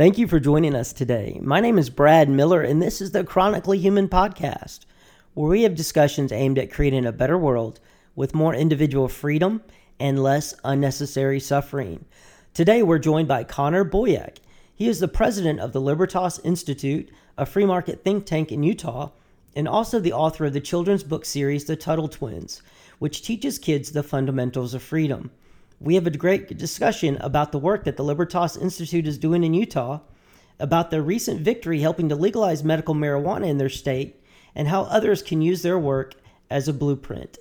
Thank you for joining us today. My name is Brad Miller, and this is the Chronically Human podcast, where we have discussions aimed at creating a better world with more individual freedom and less unnecessary suffering. Today, we're joined by Connor Boyack. He is the president of the Libertas Institute, a free market think tank in Utah, and also the author of the children's book series, The Tuttle Twins, which teaches kids the fundamentals of freedom we have a great discussion about the work that the Libertas Institute is doing in Utah, about their recent victory helping to legalize medical marijuana in their state, and how others can use their work as a blueprint.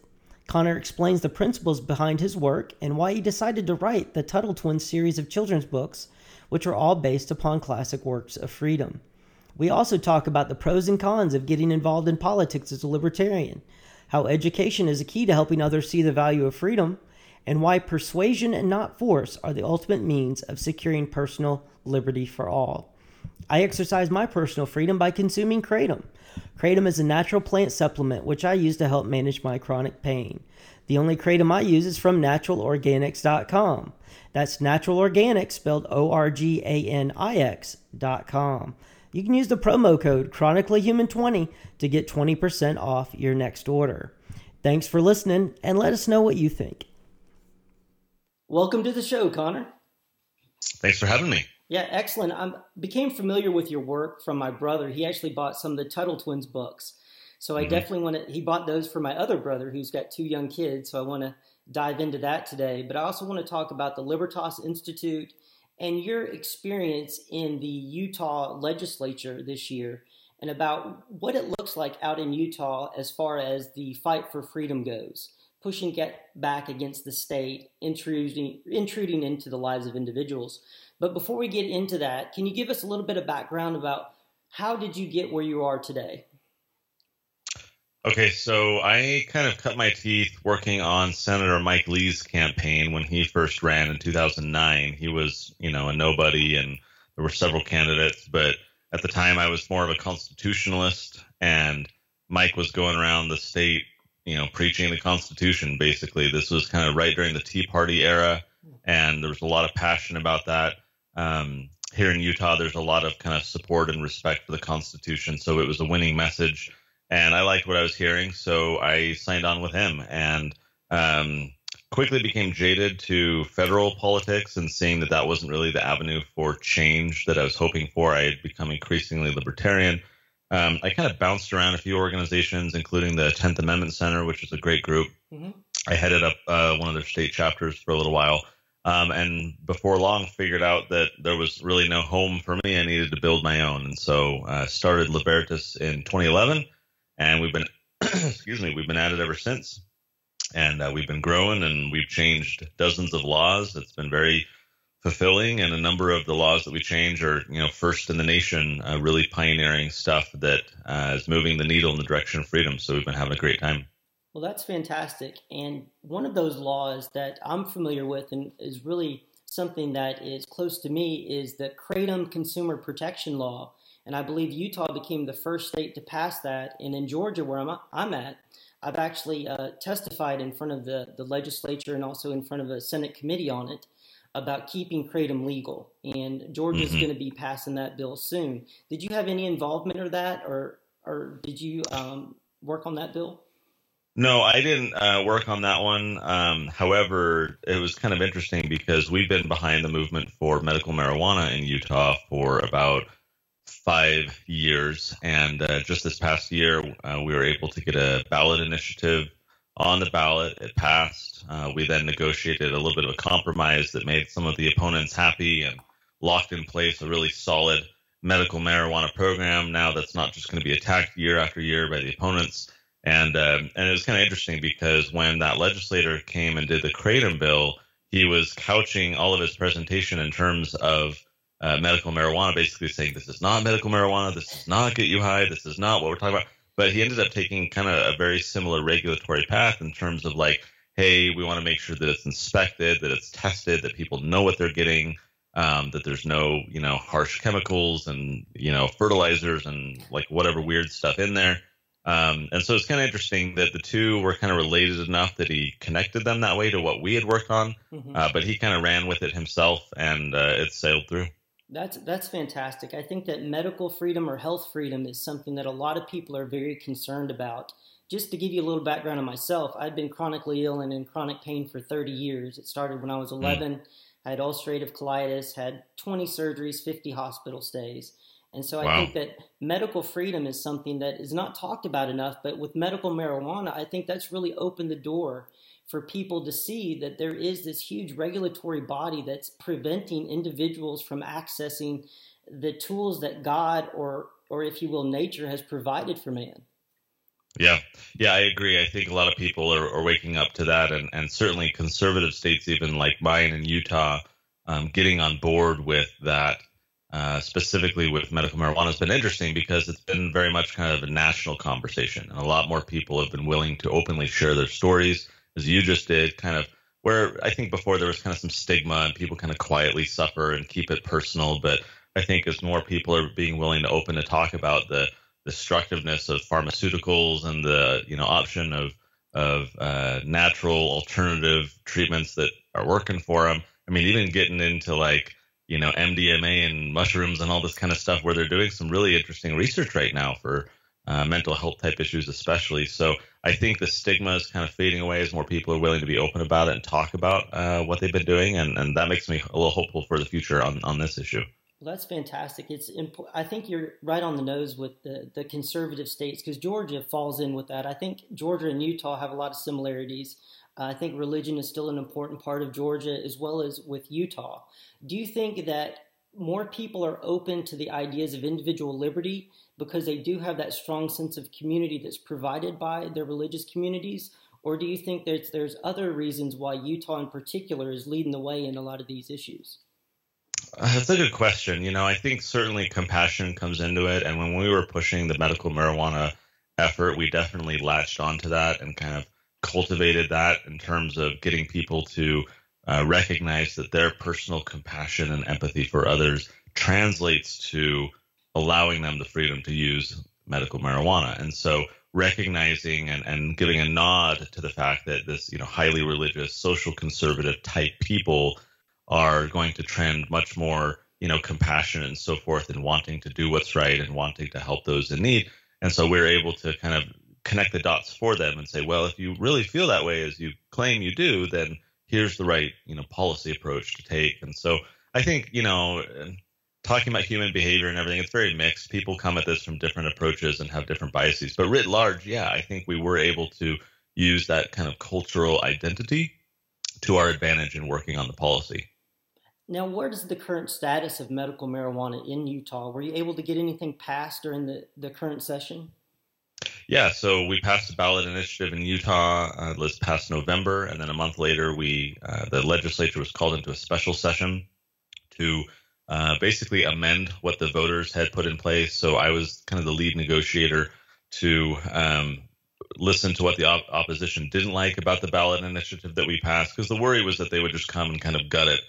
Connor explains the principles behind his work and why he decided to write the Tuttle Twins series of children's books, which are all based upon classic works of freedom. We also talk about the pros and cons of getting involved in politics as a libertarian, how education is a key to helping others see the value of freedom, and why persuasion and not force are the ultimate means of securing personal liberty for all. I exercise my personal freedom by consuming kratom. Kratom is a natural plant supplement which I use to help manage my chronic pain. The only kratom I use is from naturalorganix.com. That's natural organics spelled O R G A N I X.com. You can use the promo code chronicallyhuman20 to get 20% off your next order. Thanks for listening and let us know what you think. Welcome to the show, Connor. Thanks for having me. Yeah, excellent. I became familiar with your work from my brother. He actually bought some of the Tuttle Twins books. So I mm-hmm. definitely want to, he bought those for my other brother who's got two young kids. So I want to dive into that today. But I also want to talk about the Libertas Institute and your experience in the Utah legislature this year and about what it looks like out in Utah as far as the fight for freedom goes pushing get back against the state, intruding, intruding into the lives of individuals. But before we get into that, can you give us a little bit of background about how did you get where you are today? Okay, so I kind of cut my teeth working on Senator Mike Lee's campaign when he first ran in 2009. He was, you know, a nobody and there were several candidates, but at the time I was more of a constitutionalist and Mike was going around the state you know, preaching the Constitution. Basically, this was kind of right during the Tea Party era, and there was a lot of passion about that. Um, here in Utah, there's a lot of kind of support and respect for the Constitution, so it was a winning message, and I liked what I was hearing, so I signed on with him, and um, quickly became jaded to federal politics and seeing that that wasn't really the avenue for change that I was hoping for. I had become increasingly libertarian um, I kind of bounced around a few organizations, including the 10th Amendment Center, which is a great group. Mm-hmm. I headed up uh, one of their state chapters for a little while. Um, and before long, figured out that there was really no home for me. I needed to build my own. And so I uh, started Libertas in 2011. And we've been, excuse me, we've been at it ever since. And uh, we've been growing and we've changed dozens of laws. It's been very fulfilling and a number of the laws that we change are you know first in the nation uh, really pioneering stuff that uh, is moving the needle in the direction of freedom. So we've been having a great time. Well that's fantastic. And one of those laws that i'm familiar with and is really something that is close to me is the kratom consumer protection law. And i believe utah became the first state to pass that. And in georgia where i'm, I'm at i've actually uh, testified in front of the, the legislature and also in front of a senate committee on it about keeping kratom legal, and Georgia's mm-hmm. going to be passing that bill soon. Did you have any involvement or that, or or did you um, work on that bill? No, I didn't uh, work on that one. Um, however, it was kind of interesting because we've been behind the movement for medical marijuana in Utah for about five years. And uh, just this past year, uh, we were able to get a ballot initiative on the ballot. It passed. Uh, we then negotiated a little bit of a compromise that made some of the opponents happy and locked in place a really solid medical marijuana program now that's not just going to be attacked year after year by the opponents. And um, and it was kind of interesting because when that legislator came and did the Kratom bill, he was couching all of his presentation in terms of uh, medical marijuana, basically saying this is not medical marijuana, this does not get you high, this is not what we're talking about but he ended up taking kind of a very similar regulatory path in terms of like, hey, we want to make sure that it's inspected, that it's tested, that people know what they're getting, um, that there's no, you know, harsh chemicals and, you know, fertilizers and like whatever weird stuff in there. Um, and so it's kind of interesting that the two were kind of related enough that he connected them that way to what we had worked on. Mm-hmm. Uh, but he kind of ran with it himself and uh, it sailed through. That's that's fantastic. I think that medical freedom or health freedom is something that a lot of people are very concerned about. Just to give you a little background on myself, I've been chronically ill and in chronic pain for 30 years. It started when I was 11. Mm. I had ulcerative colitis, had 20 surgeries, 50 hospital stays. And so I think that medical freedom is something that is not talked about enough. But with medical marijuana, I think that's really opened the door for people to see that there is this huge regulatory body that's preventing individuals from accessing the tools that God or or if you will nature has provided for man. Yeah, yeah, I agree. I think a lot of people are, are waking up to that, and, and certainly conservative states, even like mine in Utah, um, getting on board with that, uh, specifically with medical marijuana, has been interesting because it's been very much kind of a national conversation, and a lot more people have been willing to openly share their stories as you just did, kind of where I think before there was kind of some stigma and people kind of quietly suffer and keep it personal. But I think as more people are being willing to open to talk about the destructiveness of pharmaceuticals and the you know option of of uh, natural alternative treatments that are working for them. I mean, even getting into like you know MDMA and mushrooms and all this kind of stuff, where they're doing some really interesting research right now for uh, mental health type issues, especially. So I think the stigma is kind of fading away as more people are willing to be open about it and talk about uh, what they've been doing, and, and that makes me a little hopeful for the future on, on this issue. Well, that's fantastic. It's imp- I think you're right on the nose with the, the conservative states because Georgia falls in with that. I think Georgia and Utah have a lot of similarities. Uh, I think religion is still an important part of Georgia as well as with Utah. Do you think that more people are open to the ideas of individual liberty because they do have that strong sense of community that's provided by their religious communities? Or do you think there's, there's other reasons why Utah in particular is leading the way in a lot of these issues? Uh, that's a good question. You know, I think certainly compassion comes into it. And when we were pushing the medical marijuana effort, we definitely latched onto that and kind of cultivated that in terms of getting people to uh, recognize that their personal compassion and empathy for others translates to allowing them the freedom to use medical marijuana. And so recognizing and, and giving a nod to the fact that this, you know, highly religious, social conservative type people are going to trend much more, you know, compassion and so forth and wanting to do what's right and wanting to help those in need. And so we're able to kind of connect the dots for them and say, well, if you really feel that way as you claim you do, then here's the right you know policy approach to take. And so I think you know talking about human behavior and everything, it's very mixed. People come at this from different approaches and have different biases. But writ large, yeah, I think we were able to use that kind of cultural identity to our advantage in working on the policy. Now, what is the current status of medical marijuana in Utah? Were you able to get anything passed during the, the current session? Yeah, so we passed a ballot initiative in Utah uh, this past November, and then a month later, we uh, the legislature was called into a special session to uh, basically amend what the voters had put in place. So I was kind of the lead negotiator to um, listen to what the op- opposition didn't like about the ballot initiative that we passed, because the worry was that they would just come and kind of gut it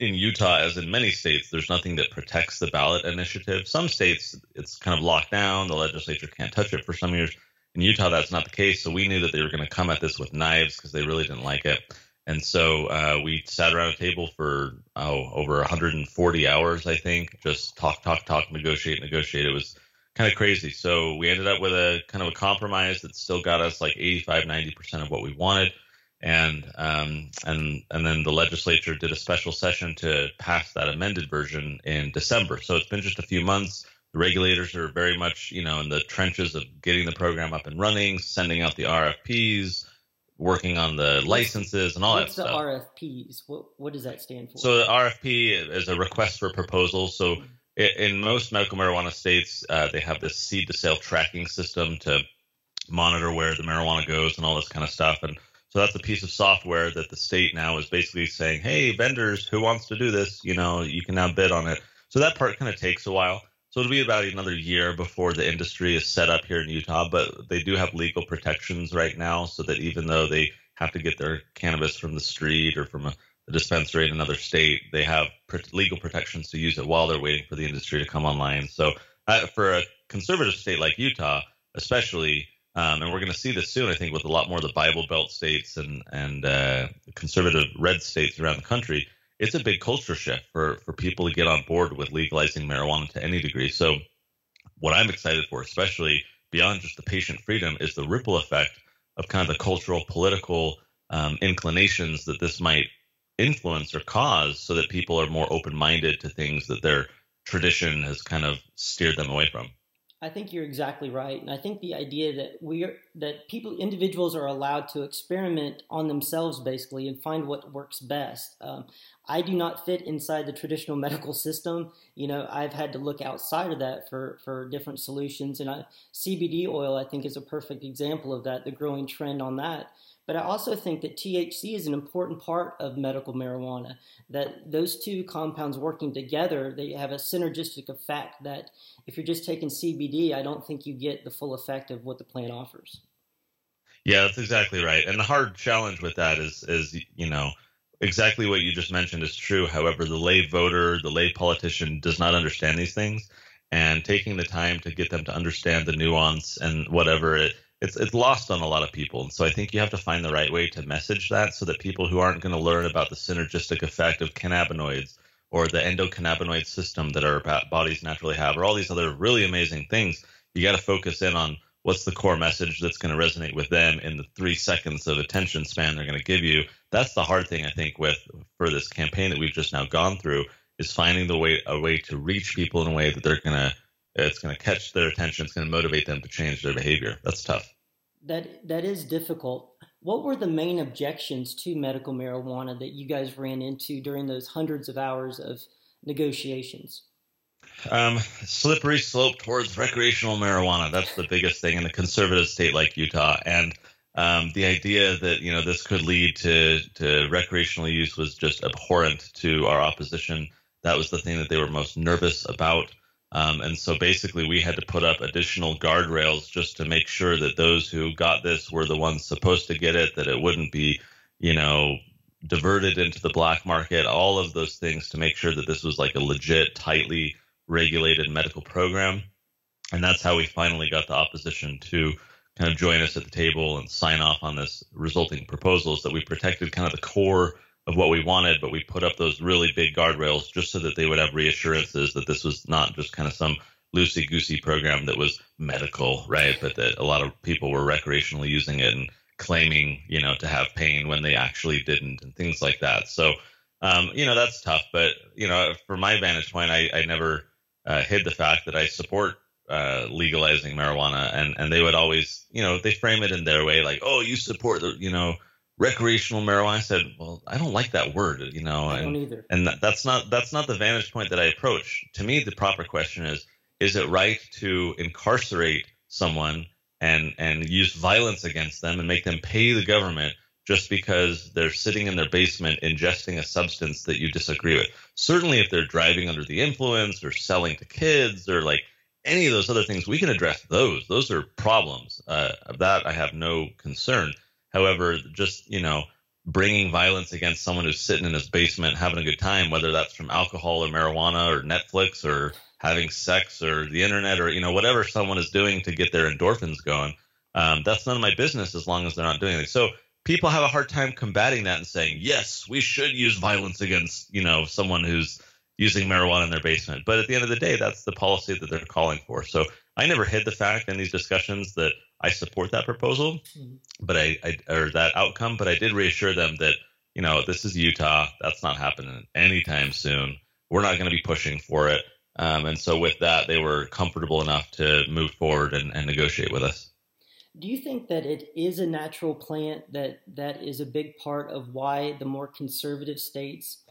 in Utah, as in many states, there's nothing that protects the ballot initiative. Some states, it's kind of locked down. The legislature can't touch it for some years. In Utah, that's not the case. So we knew that they were going to come at this with knives because they really didn't like it. And so uh, we sat around a table for oh, over 140 hours, I think, just talk, talk, talk, negotiate, negotiate. It was kind of crazy. So we ended up with a kind of a compromise that still got us like 85, 90% of what we wanted and um, and and then the legislature did a special session to pass that amended version in December. So it's been just a few months. The regulators are very much, you know, in the trenches of getting the program up and running, sending out the RFPs, working on the licenses and all What's that stuff. What's the RFPs? What what does that stand for? So the RFP is a request for proposal. So in most medical marijuana states, uh, they have this seed to sale tracking system to monitor where the marijuana goes and all this kind of stuff. And so that's a piece of software that the state now is basically saying, hey, vendors, who wants to do this? You know, you can now bid on it. So that part kind of takes a while. So it'll be about another year before the industry is set up here in Utah, but they do have legal protections right now so that even though they have to get their cannabis from the street or from a, a dispensary in another state, they have legal protections to use it while they're waiting for the industry to come online. So uh, for a conservative state like Utah, especially, um, and we're going to see this soon, I think, with a lot more of the Bible Belt states and and uh, conservative red states around the country. it's a big culture shift for for people to get on board with legalizing marijuana to any degree. So, what I'm excited for, especially beyond just the patient freedom, is the ripple effect of kind of the cultural, political um, inclinations that this might influence or cause, so that people are more open minded to things that their tradition has kind of steered them away from. I think you're exactly right, and I think the idea that we are that people individuals are allowed to experiment on themselves basically and find what works best. Um, I do not fit inside the traditional medical system. You know, I've had to look outside of that for for different solutions, and I, CBD oil I think is a perfect example of that. The growing trend on that. But I also think that THC is an important part of medical marijuana, that those two compounds working together, they have a synergistic effect that if you're just taking CBD, I don't think you get the full effect of what the plant offers. Yeah, that's exactly right. And the hard challenge with that is is you know, exactly what you just mentioned is true. However, the lay voter, the lay politician does not understand these things and taking the time to get them to understand the nuance and whatever it it's it's lost on a lot of people. And so I think you have to find the right way to message that so that people who aren't going to learn about the synergistic effect of cannabinoids or the endocannabinoid system that our bodies naturally have or all these other really amazing things, you got to focus in on what's the core message that's going to resonate with them in the 3 seconds of attention span they're going to give you. That's the hard thing I think with for this campaign that we've just now gone through is finding the way a way to reach people in a way that they're going to it's going to catch their attention. It's going to motivate them to change their behavior. That's tough. That that is difficult. What were the main objections to medical marijuana that you guys ran into during those hundreds of hours of negotiations? Um, slippery slope towards recreational marijuana. That's the biggest thing in a conservative state like Utah. And um, the idea that you know this could lead to to recreational use was just abhorrent to our opposition. That was the thing that they were most nervous about. Um, and so basically, we had to put up additional guardrails just to make sure that those who got this were the ones supposed to get it, that it wouldn't be, you know, diverted into the black market, all of those things to make sure that this was like a legit, tightly regulated medical program. And that's how we finally got the opposition to kind of join us at the table and sign off on this resulting proposals that we protected kind of the core of what we wanted, but we put up those really big guardrails just so that they would have reassurances that this was not just kind of some loosey goosey program that was medical, right? But that a lot of people were recreationally using it and claiming, you know, to have pain when they actually didn't and things like that. So, um, you know, that's tough. But, you know, from my vantage point, I, I never uh, hid the fact that I support uh, legalizing marijuana and, and they would always, you know, they frame it in their way like, oh, you support the, you know, recreational marijuana. I said, well, I don't like that word, you know. I and, don't either. And that, that's not that's not the vantage point that I approach. To me, the proper question is: Is it right to incarcerate someone and and use violence against them and make them pay the government just because they're sitting in their basement ingesting a substance that you disagree with? Certainly, if they're driving under the influence or selling to kids or like any of those other things, we can address those. Those are problems. Uh, of that, I have no concern However, just, you know, bringing violence against someone who's sitting in his basement having a good time, whether that's from alcohol or marijuana or Netflix or having sex or the internet or, you know, whatever someone is doing to get their endorphins going, um, that's none of my business as long as they're not doing it. So people have a hard time combating that and saying, yes, we should use violence against, you know, someone who's using marijuana in their basement. But at the end of the day, that's the policy that they're calling for. So I never hid the fact in these discussions that I support that proposal, mm-hmm. but I, I or that outcome, but I did reassure them that you know this is Utah. That's not happening anytime soon. We're not going to be pushing for it. Um, and so with that, they were comfortable enough to move forward and, and negotiate with us. Do you think that it is a natural plant that that is a big part of why the more conservative states?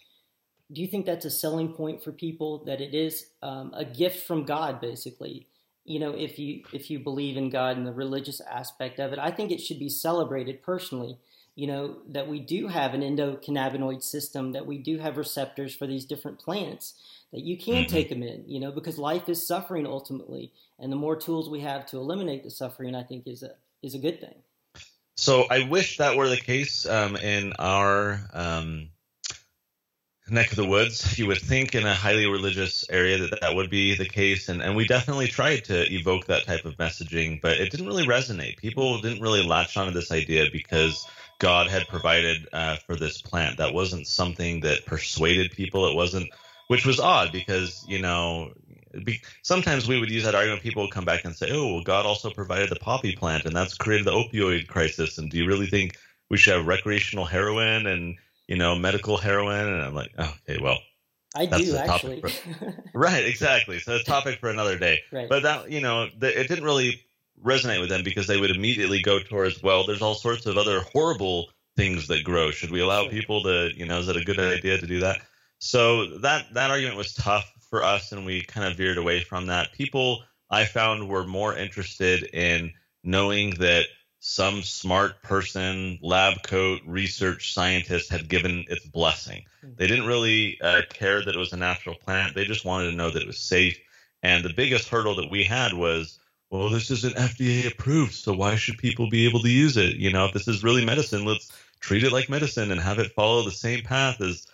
Do you think that's a selling point for people that it is um, a gift from God, basically? You know, if you if you believe in God and the religious aspect of it, I think it should be celebrated personally. You know that we do have an endocannabinoid system, that we do have receptors for these different plants, that you can mm-hmm. take them in. You know, because life is suffering ultimately, and the more tools we have to eliminate the suffering, I think is a is a good thing. So I wish that were the case um, in our um, neck of the woods. You would think in a highly religious area that that would be the case, and and we definitely tried to evoke that type of messaging, but it didn't really resonate. People didn't really latch onto this idea because God had provided uh, for this plant. That wasn't something that persuaded people. It wasn't, which was odd because you know. Be, sometimes we would use that argument. People would come back and say, "Oh, well, God also provided the poppy plant, and that's created the opioid crisis." And do you really think we should have recreational heroin and you know, medical heroin. And I'm like, oh, okay, well, I do actually. For, right, exactly. So a topic for another day. Right. But that, you know, the, it didn't really resonate with them because they would immediately go towards, well, there's all sorts of other horrible things that grow. Should we allow people to, you know, is it a good idea to do that? So that that argument was tough for us, and we kind of veered away from that. People I found were more interested in knowing that some smart person, lab coat, research scientist had given its blessing. Hmm. They didn't really uh, care that it was a natural plant. They just wanted to know that it was safe. And the biggest hurdle that we had was, well, this isn't FDA approved, so why should people be able to use it? You know, if this is really medicine, let's treat it like medicine and have it follow the same path as,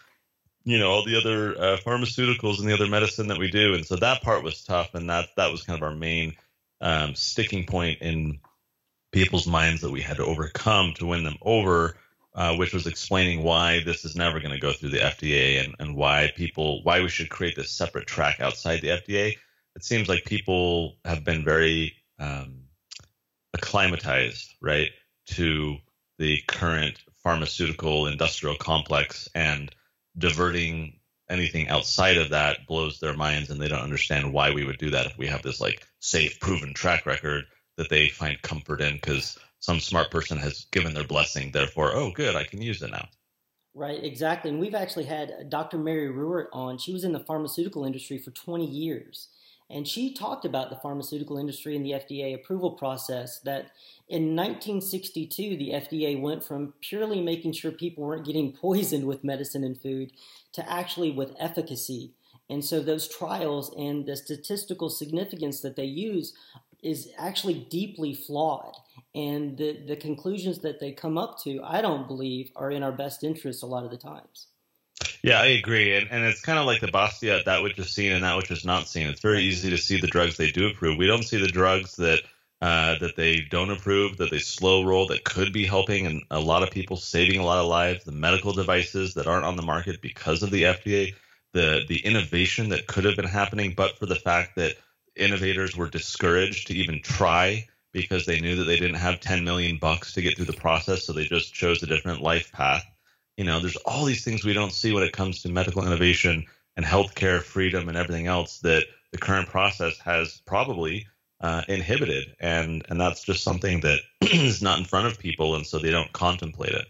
you know, all the other uh, pharmaceuticals and the other medicine that we do. And so that part was tough, and that that was kind of our main um, sticking point in people's minds that we had to overcome to win them over, uh, which was explaining why this is never going to go through the FDA and, and why people why we should create this separate track outside the FDA. It seems like people have been very um, acclimatized, right, to the current pharmaceutical industrial complex and diverting anything outside of that blows their minds and they don't understand why we would do that if we have this like safe proven track record that they find comfort in because some smart person has given their blessing. Therefore, oh, good, I can use it now. Right, exactly. And we've actually had Dr. Mary Ruwart on. She was in the pharmaceutical industry for 20 years. And she talked about the pharmaceutical industry and the FDA approval process. That in 1962, the FDA went from purely making sure people weren't getting poisoned with medicine and food to actually with efficacy. And so those trials and the statistical significance that they use is actually deeply flawed. And the, the conclusions that they come up to, I don't believe, are in our best interest a lot of the times. Yeah, I agree. And, and it's kind of like the Bastiat, that which is seen and that which is not seen. It's very easy to see the drugs they do approve. We don't see the drugs that uh, that they don't approve, that they slow roll, that could be helping and a lot of people saving a lot of lives, the medical devices that aren't on the market because of the FDA, the the innovation that could have been happening, but for the fact that innovators were discouraged to even try because they knew that they didn't have 10 million bucks to get through the process, so they just chose a different life path. You know, there's all these things we don't see when it comes to medical innovation and healthcare freedom and everything else that the current process has probably uh, inhibited, and and that's just something that is not in front of people, and so they don't contemplate it.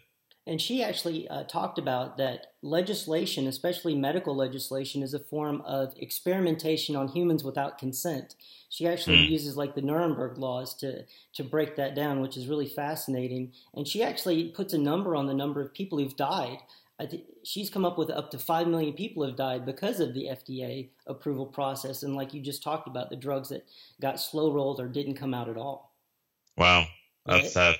And she actually uh, talked about that legislation, especially medical legislation, is a form of experimentation on humans without consent. She actually mm. uses like the Nuremberg laws to to break that down, which is really fascinating. And she actually puts a number on the number of people who've died. Th- she's come up with up to five million people have died because of the FDA approval process, and like you just talked about, the drugs that got slow rolled or didn't come out at all. Wow, that's sad.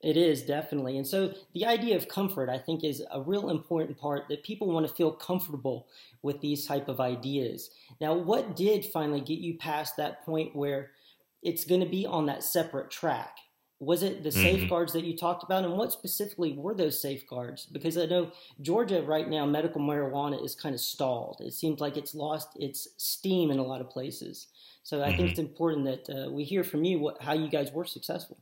It is definitely. And so the idea of comfort, I think, is a real important part that people want to feel comfortable with these type of ideas. Now, what did finally get you past that point where it's going to be on that separate track? Was it the mm-hmm. safeguards that you talked about? And what specifically were those safeguards? Because I know Georgia right now, medical marijuana is kind of stalled. It seems like it's lost its steam in a lot of places. So I mm-hmm. think it's important that uh, we hear from you what, how you guys were successful.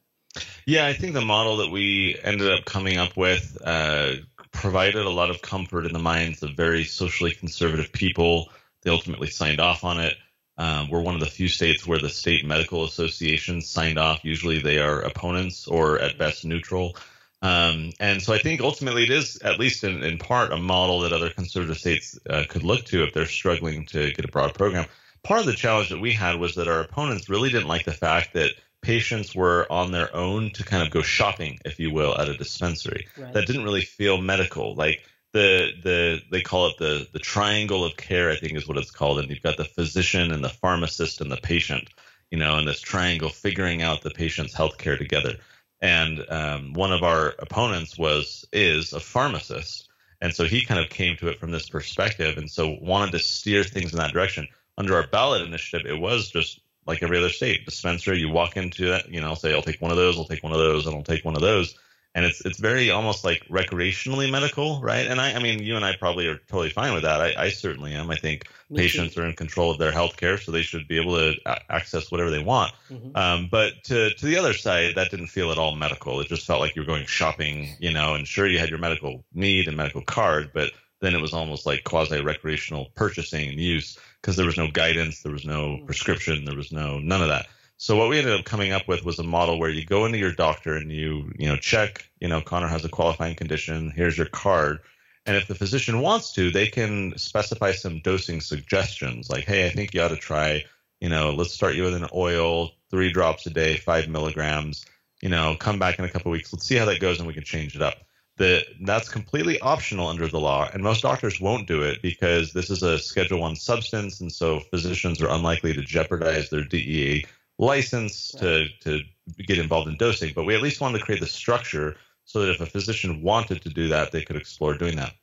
Yeah, I think the model that we ended up coming up with uh, provided a lot of comfort in the minds of very socially conservative people. They ultimately signed off on it. Um, we're one of the few states where the state medical association signed off. Usually they are opponents or at best neutral. Um, and so I think ultimately it is, at least in, in part, a model that other conservative states uh, could look to if they're struggling to get a broad program. Part of the challenge that we had was that our opponents really didn't like the fact that patients were on their own to kind of go shopping, if you will, at a dispensary. Right. That didn't really feel medical. Like the the they call it the the triangle of care, I think is what it's called. And you've got the physician and the pharmacist and the patient, you know, in this triangle figuring out the patient's health care together. And um, one of our opponents was is a pharmacist. And so he kind of came to it from this perspective, and so wanted to steer things in that direction. Under our ballot initiative, it was just like every other state dispenser. You walk into that, you know, say, "I'll take one of those. I'll take one of those, and I'll take one of those." and it's it's very almost like recreationally medical, right? And I, I mean, you and I probably are totally fine with that. I, I certainly am. I think Me patients too. are in control of their health care, so they should be able to a- access whatever they want. Mm-hmm. Um, but to to the other side, that didn't feel at all medical. It just felt like you were going shopping, you know. And sure, you had your medical need and medical card, but then it was almost like quasi recreational purchasing and use because there was no guidance, there was no mm-hmm. prescription, there was no none of that. So what we ended up coming up with was a model where you go into your doctor and you, you know, check, you know, Connor has a qualifying condition. Here's your card. And if the physician wants to, they can specify some dosing suggestions like, hey, I think you ought to try, you know, let's start you with an oil, three drops a day, five milligrams, you know, come back in a couple weeks. Let's see how that goes and we can change it up. The, that's completely optional under the law, and most doctors won't do it because this is a Schedule One substance, and so physicians are unlikely to jeopardize their DEA license to to get involved in dosing, but we at least wanted to create the structure so that if a physician wanted to do that, they could explore doing that.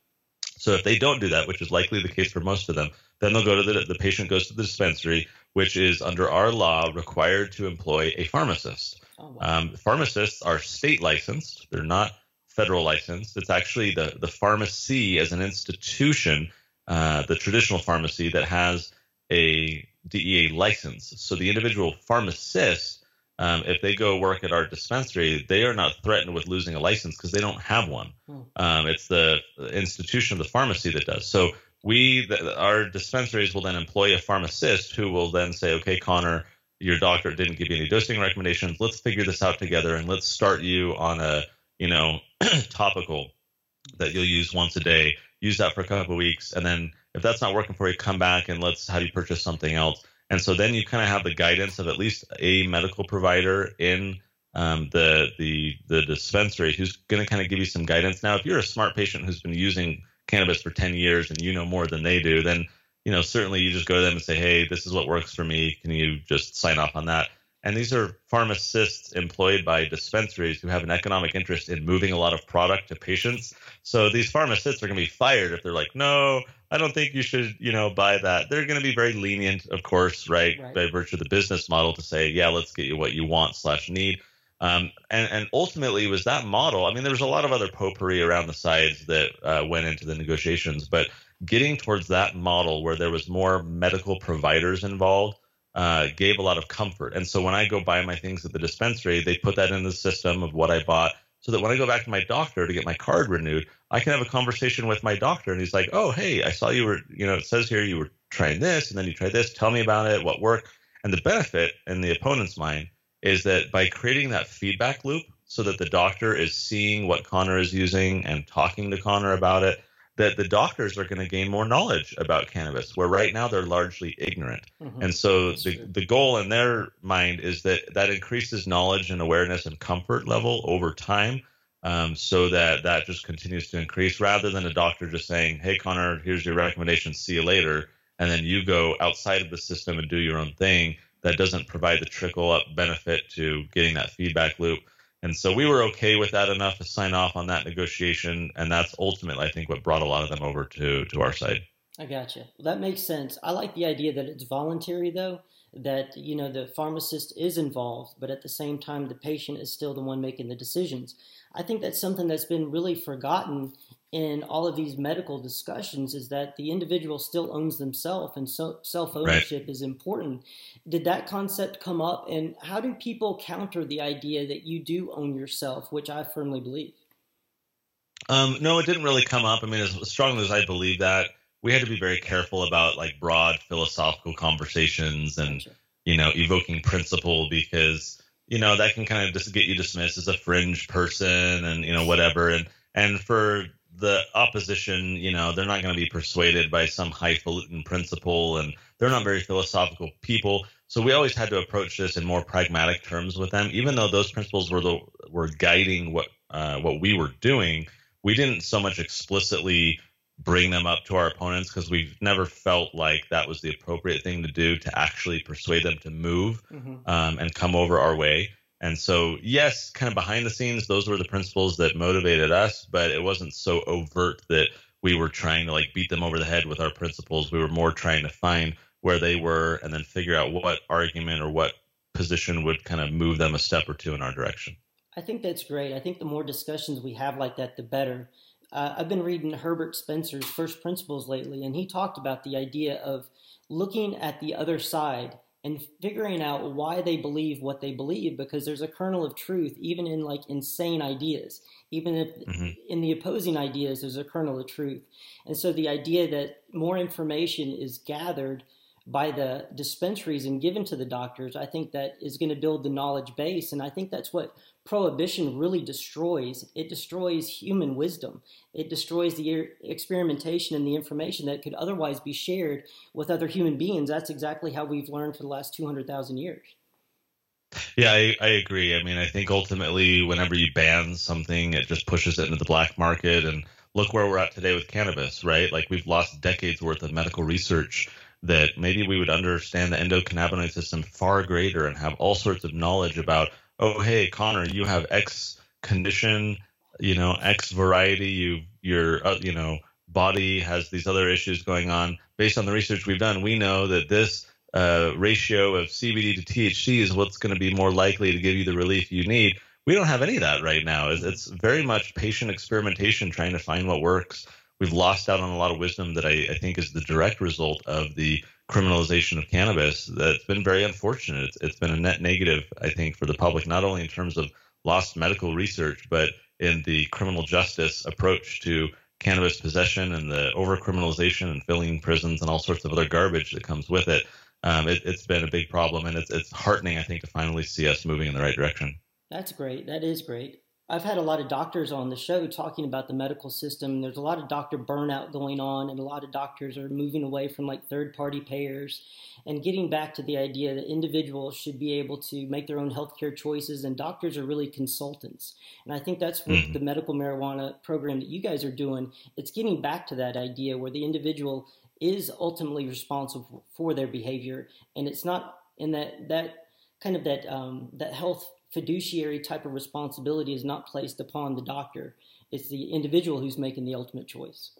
So if they don't do that, which is likely the case for most of them, then they'll go to the the patient goes to the dispensary, which is under our law required to employ a pharmacist. Oh, wow. um, pharmacists are state licensed; they're not federal license. It's actually the the pharmacy as an institution, uh, the traditional pharmacy that has a DEA license. So the individual pharmacist, um, if they go work at our dispensary, they are not threatened with losing a license because they don't have one. Hmm. Um, it's the institution of the pharmacy that does. So we, the, our dispensaries will then employ a pharmacist who will then say, okay, Connor, your doctor didn't give you any dosing recommendations. Let's figure this out together and let's start you on a, you know, topical that you'll use once a day. Use that for a couple of weeks, and then if that's not working for you, come back and let's have you purchase something else. And so then you kind of have the guidance of at least a medical provider in um, the the the dispensary who's going to kind of give you some guidance. Now, if you're a smart patient who's been using cannabis for 10 years and you know more than they do, then you know certainly you just go to them and say, "Hey, this is what works for me. Can you just sign off on that?" And these are pharmacists employed by dispensaries who have an economic interest in moving a lot of product to patients. So these pharmacists are going to be fired if they're like, no, I don't think you should, you know, buy that. They're going to be very lenient, of course, right, right, by virtue of the business model to say, yeah, let's get you what you want slash need. Um, and, and ultimately, was that model. I mean, there was a lot of other potpourri around the sides that uh, went into the negotiations, but getting towards that model where there was more medical providers involved uh, gave a lot of comfort. And so when I go buy my things at the dispensary, they put that in the system of what I bought so that when I go back to my doctor to get my card renewed, I can have a conversation with my doctor. And he's like, oh, hey, I saw you were, you know, it says here you were trying this and then you tried this. Tell me about it, what worked. And the benefit in the opponent's mind is that by creating that feedback loop so that the doctor is seeing what Connor is using and talking to Connor about it, that the doctors are going to gain more knowledge about cannabis, where right now they're largely ignorant. Mm-hmm. And so the, the goal in their mind is that that increases knowledge and awareness and comfort level over time. Um, so that that just continues to increase rather than a doctor just saying, Hey, Connor, here's your recommendation. See you later. And then you go outside of the system and do your own thing. That doesn't provide the trickle up benefit to getting that feedback loop. And so we were okay with that enough to sign off on that negotiation, and that's ultimately, I think, what brought a lot of them over to to our side. I gotcha. Well, that makes sense. I like the idea that it's voluntary, though. That you know the pharmacist is involved, but at the same time, the patient is still the one making the decisions. I think that's something that's been really forgotten in all of these medical discussions is that the individual still owns themselves and so self ownership right. is important. Did that concept come up and how do people counter the idea that you do own yourself, which I firmly believe? Um, no, it didn't really come up. I mean, as strongly as I believe that, we had to be very careful about like broad philosophical conversations and, gotcha. you know, evoking principle because, you know, that can kind of just get you dismissed as a fringe person and, you know, whatever. And, and for the opposition, you know, they're not going to be persuaded by some highfalutin principle, and they're not very philosophical people. So we always had to approach this in more pragmatic terms with them, even though those principles were the were guiding what uh, what we were doing. We didn't so much explicitly bring them up to our opponents because we've never felt like that was the appropriate thing to do to actually persuade them to move mm-hmm. um, and come over our way. And so, yes, kind of behind the scenes, those were the principles that motivated us, but it wasn't so overt that we were trying to like beat them over the head with our principles. We were more trying to find where they were and then figure out what argument or what position would kind of move them a step or two in our direction. I think that's great. I think the more discussions we have like that, the better. Uh, I've been reading Herbert Spencer's First Principles lately, and he talked about the idea of looking at the other side and figuring out why they believe what they believe because there's a kernel of truth even in like insane ideas even if mm-hmm. in the opposing ideas there's a kernel of truth and so the idea that more information is gathered by the dispensaries and given to the doctors i think that is going to build the knowledge base and i think that's what prohibition really destroys. It destroys human wisdom. It destroys the experimentation and the information that could otherwise be shared with other human beings. That's exactly how we've learned for the last 200,000 years. Yeah, I, I, agree. I mean, I think ultimately, whenever you ban something, it just pushes it into the black market. And look where we're at today with cannabis, right? Like we've lost decades worth of medical research that maybe we would understand the endocannabinoid system far greater and have all sorts of knowledge about oh hey Connor, you have X condition, you know X variety, you your uh, you know body has these other issues going on. Based on the research we've done, we know that this uh, ratio of CBD to THC is what's going to be more likely to give you the relief you need. We don't have any of that right now. It's, it's very much patient experimentation, trying to find what works. We've lost out on a lot of wisdom that I, I think is the direct result of the criminalization of cannabis that's been very unfortunate. It's, it's been a net negative, I think, for the public, not only in terms of lost medical research, but in the criminal justice approach to cannabis possession and the over criminalization and filling prisons and all sorts of other garbage that comes with it. Um, it has been a big problem, and it's, it's heartening, I think, to finally see us moving in the right direction. That's great. That is great. I've had a lot of doctors on the show talking about the medical system. There's a lot of doctor burnout going on, and a lot of doctors are moving away from like third party payers and getting back to the idea that individuals should be able to make their own healthcare choices, and doctors are really consultants. And I think that's what mm-hmm. the medical marijuana program that you guys are doing. It's getting back to that idea where the individual is ultimately responsible for their behavior, and it's not in that that kind of that um, that health fiduciary type of responsibility is not placed upon the doctor. It's the individual who's making the ultimate choice.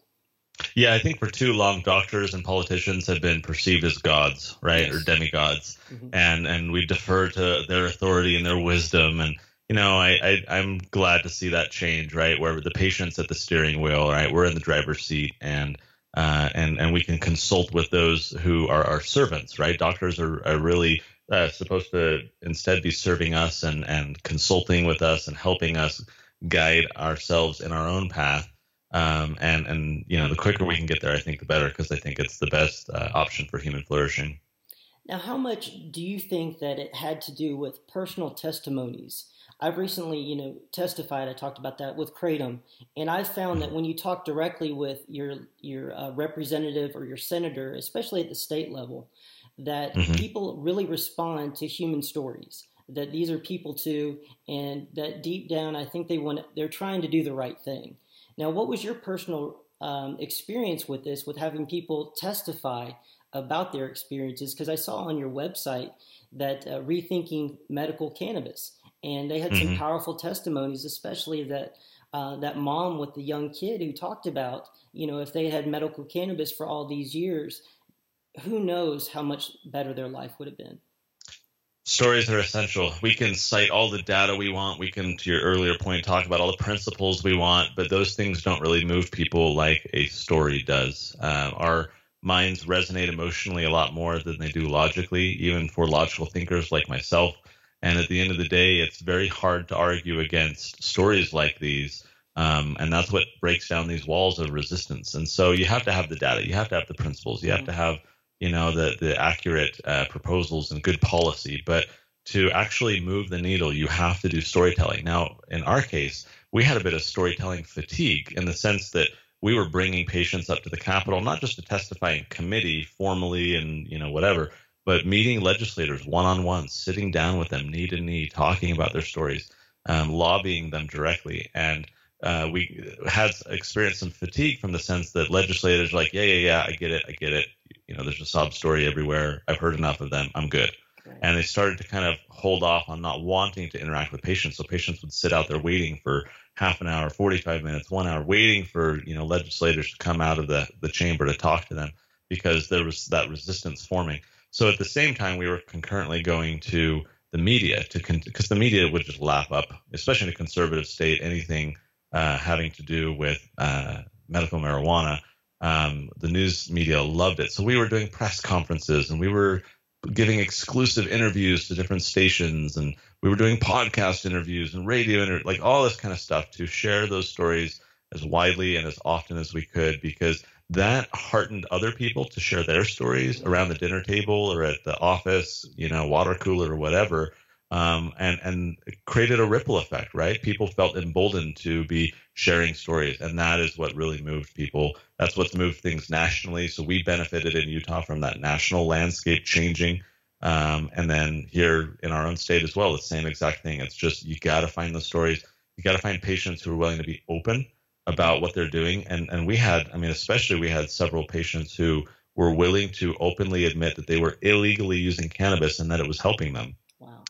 Yeah, I think for too long, doctors and politicians have been perceived as gods, right, yes. or demigods, mm-hmm. and and we defer to their authority and their wisdom. And you know, I, I am glad to see that change, right, where the patient's at the steering wheel, right, we're in the driver's seat, and uh, and and we can consult with those who are our servants, right? Doctors are, are really uh, supposed to instead be serving us and, and consulting with us and helping us guide ourselves in our own path. Um, and and you know the quicker we can get there, I think the better because I think it's the best uh, option for human flourishing. Now, how much do you think that it had to do with personal testimonies? I've recently, you know, testified. I talked about that with Kratom, and I found that when you talk directly with your your uh, representative or your senator, especially at the state level, that mm-hmm. people really respond to human stories that these are people too and that deep down i think they want they're trying to do the right thing now what was your personal um, experience with this with having people testify about their experiences because i saw on your website that uh, rethinking medical cannabis and they had mm-hmm. some powerful testimonies especially that uh, that mom with the young kid who talked about you know if they had medical cannabis for all these years who knows how much better their life would have been. Stories are essential. We can cite all the data we want. We can, to your earlier point, talk about all the principles we want, but those things don't really move people like a story does. Uh, our minds resonate emotionally a lot more than they do logically, even for logical thinkers like myself. And at the end of the day, it's very hard to argue against stories like these. Um, and that's what breaks down these walls of resistance. And so you have to have the data, you have to have the principles, you have to have you know the the accurate uh, proposals and good policy. But to actually move the needle you have to do storytelling. Now in our case we had a bit of storytelling fatigue in the sense that we were bringing patients up to the capitol not just to testify in committee formally and you know whatever but meeting legislators one on one sitting down with them knee to knee talking about their stories um, lobbying them directly. And uh, we had experienced some fatigue from the sense that legislators like, yeah, yeah, yeah, I get it, I get it. You know, there's a sob story everywhere. I've heard enough of them. I'm good. And they started to kind of hold off on not wanting to interact with patients. So patients would sit out there waiting for half an hour, 45 minutes, one hour, waiting for you know legislators to come out of the the chamber to talk to them because there was that resistance forming. So at the same time, we were concurrently going to the media to because the media would just lap up, especially in a conservative state, anything uh, having to do with uh, medical marijuana. Um, the news media loved it. So we were doing press conferences and we were giving exclusive interviews to different stations and we were doing podcast interviews and radio inter- like all this kind of stuff to share those stories as widely and as often as we could because that heartened other people to share their stories around the dinner table or at the office, you know, water cooler or whatever. Um, and and created a ripple effect, right? People felt emboldened to be sharing stories, and that is what really moved people. That's what's moved things nationally. So we benefited in Utah from that national landscape changing, um, and then here in our own state as well, the same exact thing. It's just you got to find the stories. You got to find patients who are willing to be open about what they're doing. And and we had, I mean, especially we had several patients who were willing to openly admit that they were illegally using cannabis and that it was helping them.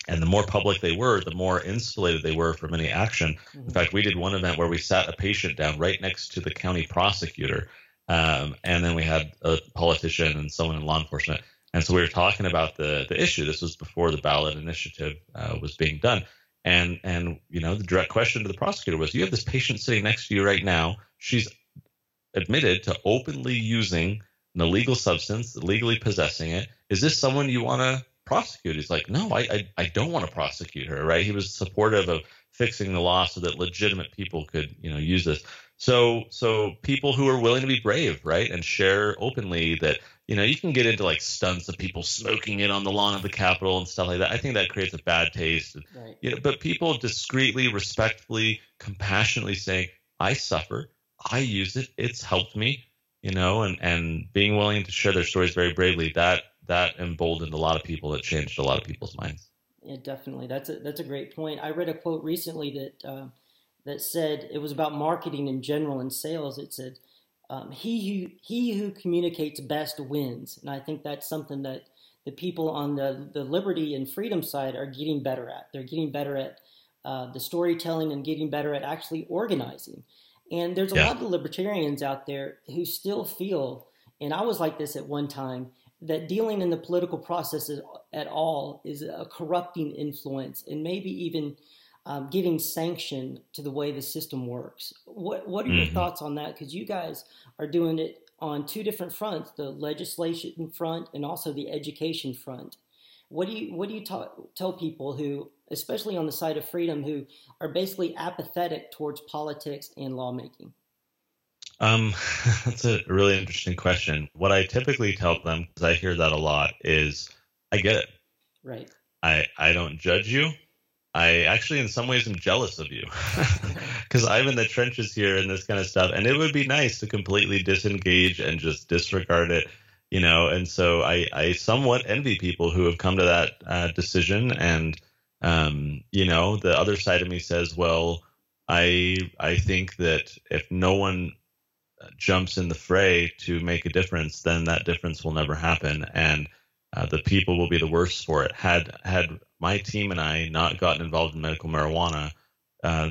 And the more public they were, the more insulated they were from any action. Mm-hmm. In fact, we did one event where we sat a patient down right next to the county prosecutor. Um, and then we had a politician and someone in law enforcement. And so we were talking about the the issue. This was before the ballot initiative uh, was being done. And and you know, the direct question to the prosecutor was, you have this patient sitting next to you right now. She's admitted to openly using an illegal substance, legally possessing it. Is this someone you want to prosecute? He's like, no, I, I, I don't want to prosecute her. Right? He was supportive of fixing the law so that legitimate people could, you know, use this. So, so people who are willing to be brave, right, and share openly that you know, you can get into like stunts of people smoking it on the lawn of the Capitol and stuff like that. I think that creates a bad taste. Right. You know, but people discreetly, respectfully, compassionately saying, "I suffer, I use it, it's helped me," you know, and and being willing to share their stories very bravely. That that emboldened a lot of people. That changed a lot of people's minds. Yeah, definitely. That's a that's a great point. I read a quote recently that uh, that said it was about marketing in general and sales. It said um, he who he who communicates best wins, and I think that's something that the people on the the liberty and freedom side are getting better at. They're getting better at uh, the storytelling and getting better at actually organizing. And there's a yeah. lot of libertarians out there who still feel, and I was like this at one time, that dealing in the political process at all is a corrupting influence, and maybe even um, giving sanction to the way the system works. What What are your mm-hmm. thoughts on that? Because you guys are doing it on two different fronts: the legislation front and also the education front. What do you What do you ta- tell people who, especially on the side of freedom, who are basically apathetic towards politics and lawmaking? Um, that's a really interesting question. What I typically tell them, because I hear that a lot, is I get it. Right. I I don't judge you. I actually, in some ways, am jealous of you because I'm in the trenches here and this kind of stuff. And it would be nice to completely disengage and just disregard it, you know. And so I, I somewhat envy people who have come to that uh, decision. And, um, you know, the other side of me says, well, I, I think that if no one jumps in the fray to make a difference, then that difference will never happen. And uh, the people will be the worst for it. Had had my team and I not gotten involved in medical marijuana, uh,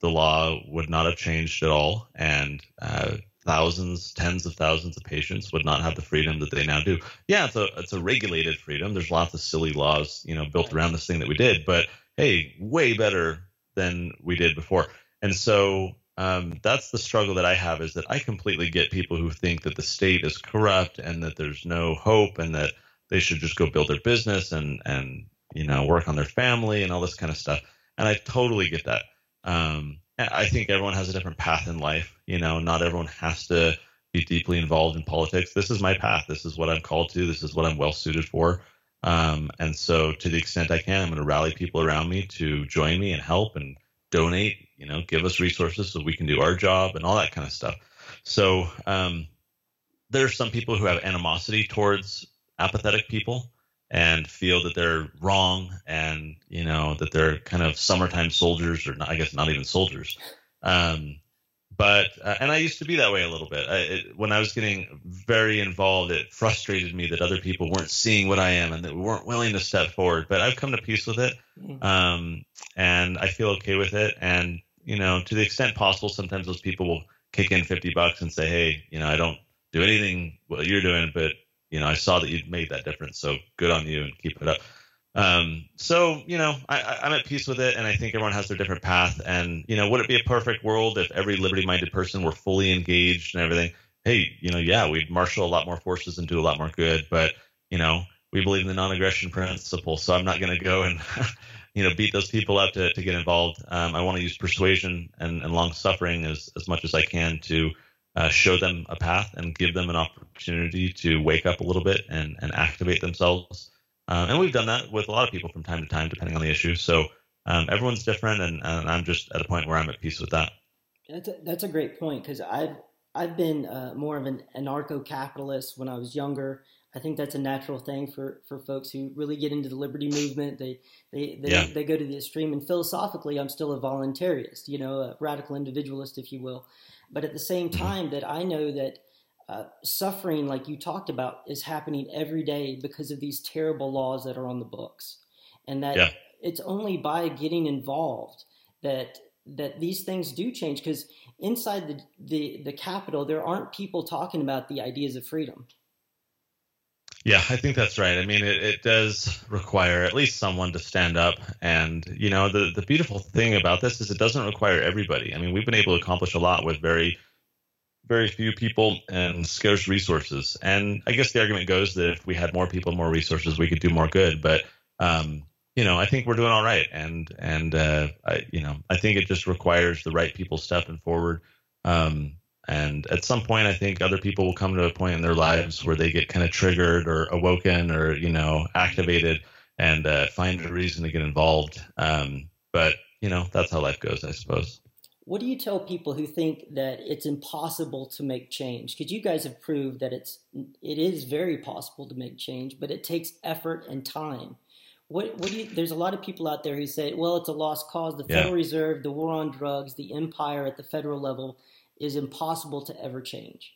the law would not have changed at all, and uh, thousands, tens of thousands of patients would not have the freedom that they now do. Yeah, it's a it's a regulated freedom. There's lots of silly laws, you know, built around this thing that we did, but hey, way better than we did before. And so um, that's the struggle that I have is that I completely get people who think that the state is corrupt and that there's no hope and that they should just go build their business and and you know work on their family and all this kind of stuff. And I totally get that. Um, I think everyone has a different path in life. You know, not everyone has to be deeply involved in politics. This is my path. This is what I'm called to. This is what I'm well suited for. Um, and so, to the extent I can, I'm going to rally people around me to join me and help and donate. You know, give us resources so we can do our job and all that kind of stuff. So, um, there are some people who have animosity towards apathetic people and feel that they're wrong and you know that they're kind of summertime soldiers or not, I guess not even soldiers. Um, but uh, and I used to be that way a little bit. I, it, when I was getting very involved, it frustrated me that other people weren't seeing what I am and that we weren't willing to step forward. But I've come to peace with it, mm-hmm. um, and I feel okay with it. And you know, to the extent possible, sometimes those people will kick in 50 bucks and say, hey, you know, I don't do anything what you're doing, but, you know, I saw that you made that difference. So good on you and keep it up. Um, so, you know, I, I'm at peace with it. And I think everyone has their different path. And, you know, would it be a perfect world if every liberty minded person were fully engaged and everything? Hey, you know, yeah, we'd marshal a lot more forces and do a lot more good. But, you know, we believe in the non-aggression principle. So I'm not going to go and you know beat those people up to, to get involved. Um, I want to use persuasion and, and long suffering as as much as I can to uh, show them a path and give them an opportunity to wake up a little bit and and activate themselves. Um, and we've done that with a lot of people from time to time, depending on the issue. So um, everyone's different, and, and I'm just at a point where I'm at peace with that. That's a, that's a great point because I've I've been uh, more of an anarcho-capitalist when I was younger. I think that's a natural thing for, for folks who really get into the liberty movement. They they they, yeah. they go to the extreme. And philosophically, I'm still a voluntarist, you know, a radical individualist, if you will. But at the same mm-hmm. time, that I know that uh, suffering, like you talked about, is happening every day because of these terrible laws that are on the books, and that yeah. it's only by getting involved that that these things do change. Because inside the, the the Capitol, there aren't people talking about the ideas of freedom yeah, I think that's right. I mean, it, it does require at least someone to stand up. And, you know, the, the beautiful thing about this is it doesn't require everybody. I mean, we've been able to accomplish a lot with very, very few people and scarce resources. And I guess the argument goes that if we had more people, more resources, we could do more good. But, um, you know, I think we're doing all right. And, and, uh, I, you know, I think it just requires the right people stepping forward. Um, and at some point, I think other people will come to a point in their lives where they get kind of triggered or awoken or, you know, activated and uh, find a reason to get involved. Um, but, you know, that's how life goes, I suppose. What do you tell people who think that it's impossible to make change? Because you guys have proved that it's it is very possible to make change, but it takes effort and time. What, what do you, there's a lot of people out there who say, well, it's a lost cause. The Federal yeah. Reserve, the war on drugs, the empire at the federal level is impossible to ever change.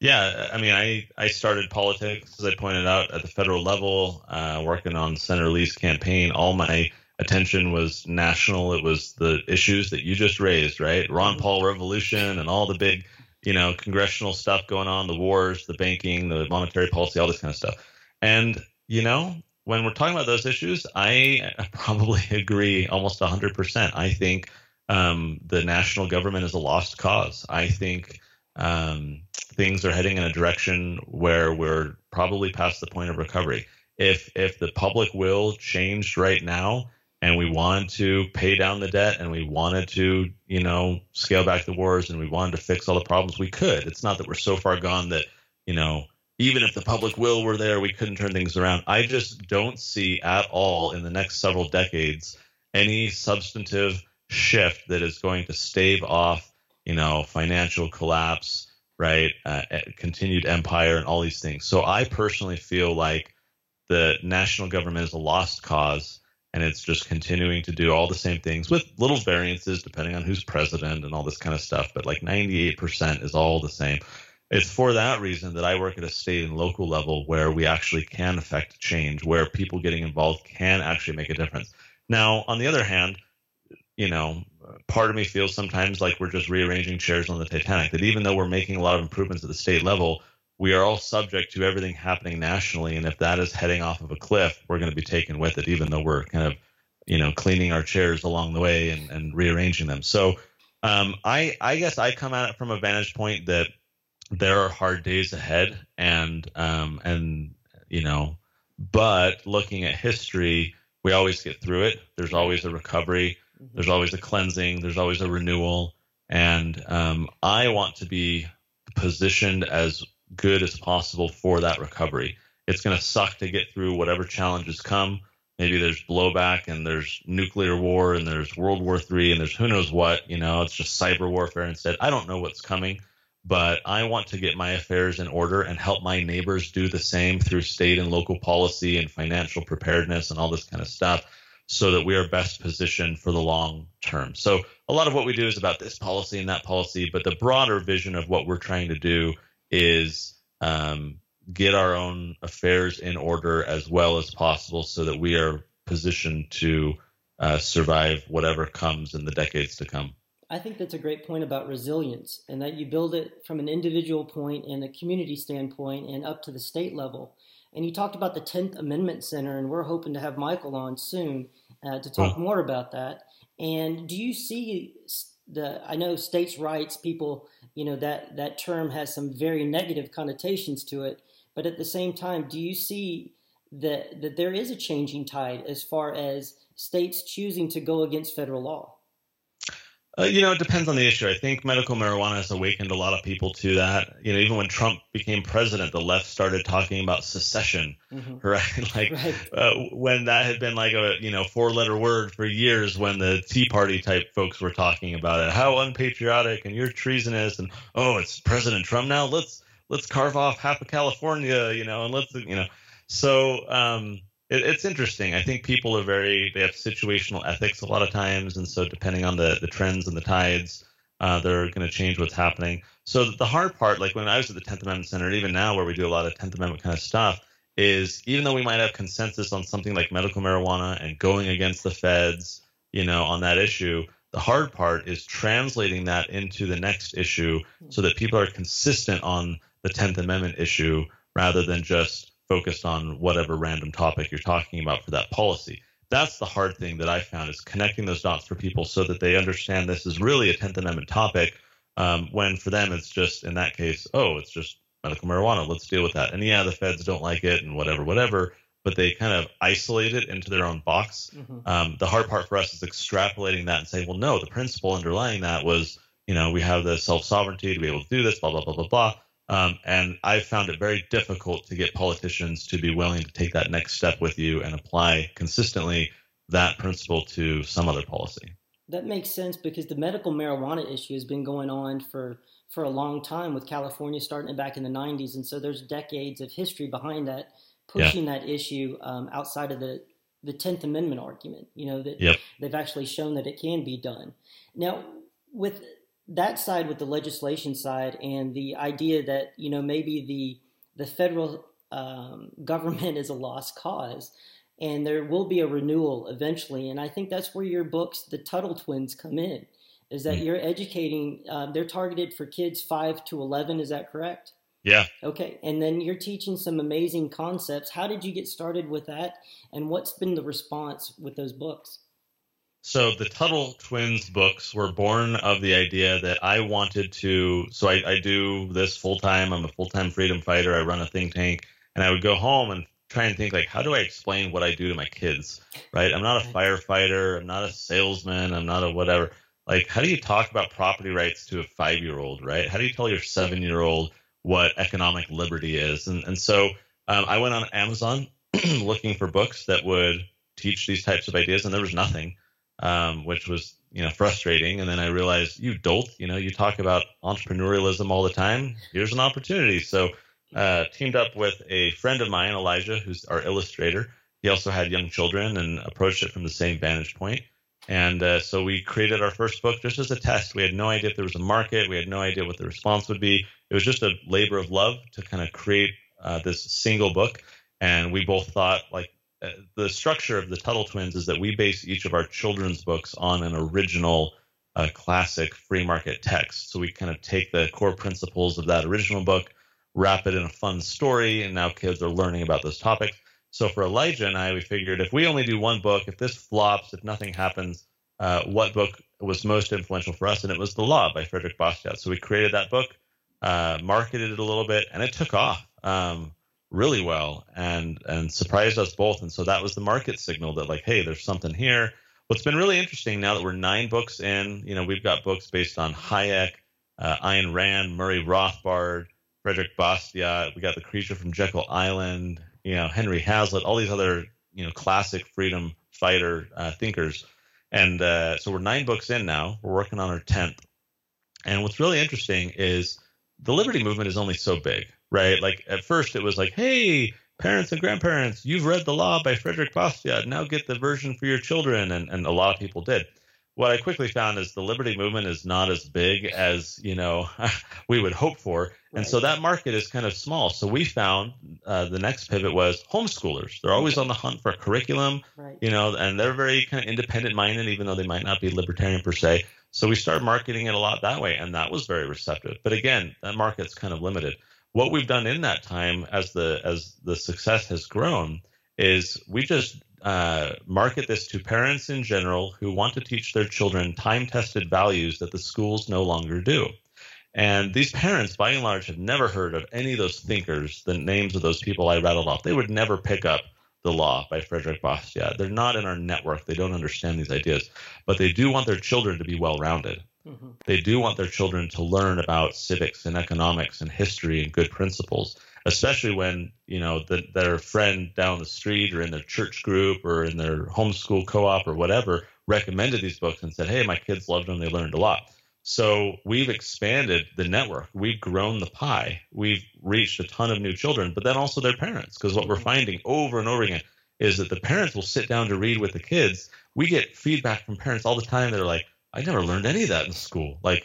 Yeah, I mean, I, I started politics, as I pointed out, at the federal level, uh, working on Senator Lee's campaign. All my attention was national. It was the issues that you just raised, right? Ron mm-hmm. Paul revolution and all the big, you know, congressional stuff going on, the wars, the banking, the monetary policy, all this kind of stuff. And, you know, when we're talking about those issues, I probably agree almost 100%. I think – um, the national government is a lost cause. I think um, things are heading in a direction where we're probably past the point of recovery. If if the public will changed right now, and we wanted to pay down the debt, and we wanted to, you know, scale back the wars, and we wanted to fix all the problems, we could. It's not that we're so far gone that, you know, even if the public will were there, we couldn't turn things around. I just don't see at all in the next several decades any substantive shift that is going to stave off, you know, financial collapse, right? Uh, continued empire and all these things. So I personally feel like the national government is a lost cause and it's just continuing to do all the same things with little variances depending on who's president and all this kind of stuff. But like 98% is all the same. It's for that reason that I work at a state and local level where we actually can affect change, where people getting involved can actually make a difference. Now, on the other hand, you know, part of me feels sometimes like we're just rearranging chairs on the Titanic. That even though we're making a lot of improvements at the state level, we are all subject to everything happening nationally. And if that is heading off of a cliff, we're going to be taken with it, even though we're kind of, you know, cleaning our chairs along the way and, and rearranging them. So um, I, I guess I come at it from a vantage point that there are hard days ahead, and um, and you know, but looking at history, we always get through it. There's always a recovery Mm-hmm. There's always a cleansing. There's always a renewal, and um, I want to be positioned as good as possible for that recovery. It's going to suck to get through whatever challenges come. Maybe there's blowback and there's nuclear war and there's World War III and there's who knows what. You know, it's just cyber warfare instead. I don't know what's coming, but I want to get my affairs in order and help my neighbors do the same through state and local policy and financial preparedness and all this kind of stuff so that we are best positioned for the long term. So a lot of what we do is about this policy and that policy, but the broader vision of what we're trying to do is um, get our own affairs in order as well as possible so that we are positioned to uh, survive whatever comes in the decades to come. I think that's a great point about resilience and that you build it from an individual point and a community standpoint and up to the state level. And you talked about the 10th Amendment Center, and we're hoping to have Michael on soon uh, to talk more about that. And do you see the, I know states' rights, people, you know, that, that term has some very negative connotations to it. But at the same time, do you see that, that there is a changing tide as far as states choosing to go against federal law? Uh, you know, it depends on the issue. I think medical marijuana has awakened a lot of people to that. You know, even when Trump became president, the left started talking about secession, mm-hmm. right? like right. Uh, when that had been like a you know four letter word for years. When the Tea Party type folks were talking about it, how unpatriotic and you're treasonous, and oh, it's President Trump now. Let's let's carve off half of California, you know, and let's you know. So um, it, it's interesting. I think people are very they have situational ethics a lot of times, and so depending on the the trends and the tides, uh, they're going to change what's happening. So the hard part, like when I was at the Tenth Amendment Center, even now where we do a lot of Tenth Amendment kind of stuff, is even though we might have consensus on something like medical marijuana and going against the feds, you know, on that issue, the hard part is translating that into the next issue so that people are consistent on the Tenth Amendment issue rather than just focused on whatever random topic you're talking about for that policy. That's the hard thing that I found is connecting those dots for people so that they understand this is really a 10th Amendment topic. Um, when for them it's just in that case, oh, it's just medical marijuana. Let's deal with that. And yeah, the feds don't like it and whatever, whatever. But they kind of isolate it into their own box. Mm-hmm. Um, the hard part for us is extrapolating that and saying, well, no, the principle underlying that was, you know, we have the self sovereignty to be able to do this, blah blah blah blah blah. Um, and I've found it very difficult to get politicians to be willing to take that next step with you and apply consistently that principle to some other policy. That makes sense because the medical marijuana issue has been going on for for a long time with California starting it back in the 90s, and so there's decades of history behind that pushing yeah. that issue um, outside of the the Tenth Amendment argument. You know that yep. they've actually shown that it can be done. Now, with that side with the legislation side and the idea that you know maybe the the federal um, government is a lost cause and there will be a renewal eventually. And i think that's where your books the tuttle twins come in is that mm. you're educating uh, they're targeted for kids 5 to 11 is that correct? Yeah. Okay. And then you're teaching some amazing concepts. How did you get started with that and what's been the response with those books so the Tuttle twins books were born of the idea that I wanted to. So I, I do this full time. I'm a full time freedom fighter. I run a think tank, and I would go home and try and think like, how do I explain what I do to my kids? Right? I'm not a firefighter. I'm not a salesman. I'm not a whatever. Like, how do you talk about property rights to a five year old? Right? How do you tell your seven year old what economic liberty is? And and so um, I went on Amazon looking for books that would teach these types of ideas, and there was nothing um, which was you know frustrating. And then I realized, you dolt, you know, you talk about entrepreneurialism all the time. Here's an opportunity. So uh, teamed up with a friend of mine, Elijah, who's our illustrator. He also had young children and approached it from the same vantage point. And uh, so we created our first book just as a test. We had no idea if there was a market. We had no idea what the response would be. It was just a labor of love to kind of create uh, this single book. And we both thought, like, uh, the structure of the Tuttle Twins is that we base each of our children's books on an original uh, classic free market text. So we kind of take the core principles of that original book, wrap it in a fun story, and now kids are learning about those topics. So for Elijah and I, we figured if we only do one book, if this flops, if nothing happens, uh, what book was most influential for us? And it was The Law by Frederick Bastiat. So we created that book, uh, marketed it a little bit, and it took off. Um, really well and and surprised us both. And so that was the market signal that like, hey, there's something here. What's been really interesting now that we're nine books in, you know, we've got books based on Hayek, uh, Ayn Rand, Murray Rothbard, Frederick Bastiat. We got the creature from Jekyll Island, you know, Henry Hazlitt, all these other you know classic freedom fighter uh, thinkers. And uh, so we're nine books in now. We're working on our tenth. And what's really interesting is the liberty movement is only so big right? Like at first it was like, hey, parents and grandparents, you've read The Law by Frederick Bastiat. Now get the version for your children. And, and a lot of people did. what I quickly found is the liberty movement is not as big as you know we would hope for, right. and so that market is kind of small. So we found uh, the next pivot was homeschoolers. They're always on the hunt for a curriculum, right. you know, and they're very kind of independent minded, even though they might not be libertarian per se. So we started marketing it a lot that way, and that was very receptive. But again, that market's kind of limited. What we've done in that time, as the as the success has grown, is we just uh, market this to parents in general who want to teach their children time tested values that the schools no longer do. And these parents, by and large, have never heard of any of those thinkers, the names of those people I rattled off. They would never pick up The Law by Frederick Bastiat. They're not in our network. They don't understand these ideas, but they do want their children to be well rounded. Mm-hmm. They do want their children to learn about civics and economics and history and good principles especially when you know the, their friend down the street or in their church group or in their homeschool co-op or whatever recommended these books and said hey my kids loved them they learned a lot. So we've expanded the network. We've grown the pie. We've reached a ton of new children but then also their parents because what we're finding over and over again is that the parents will sit down to read with the kids. We get feedback from parents all the time they're like i never learned any of that in school like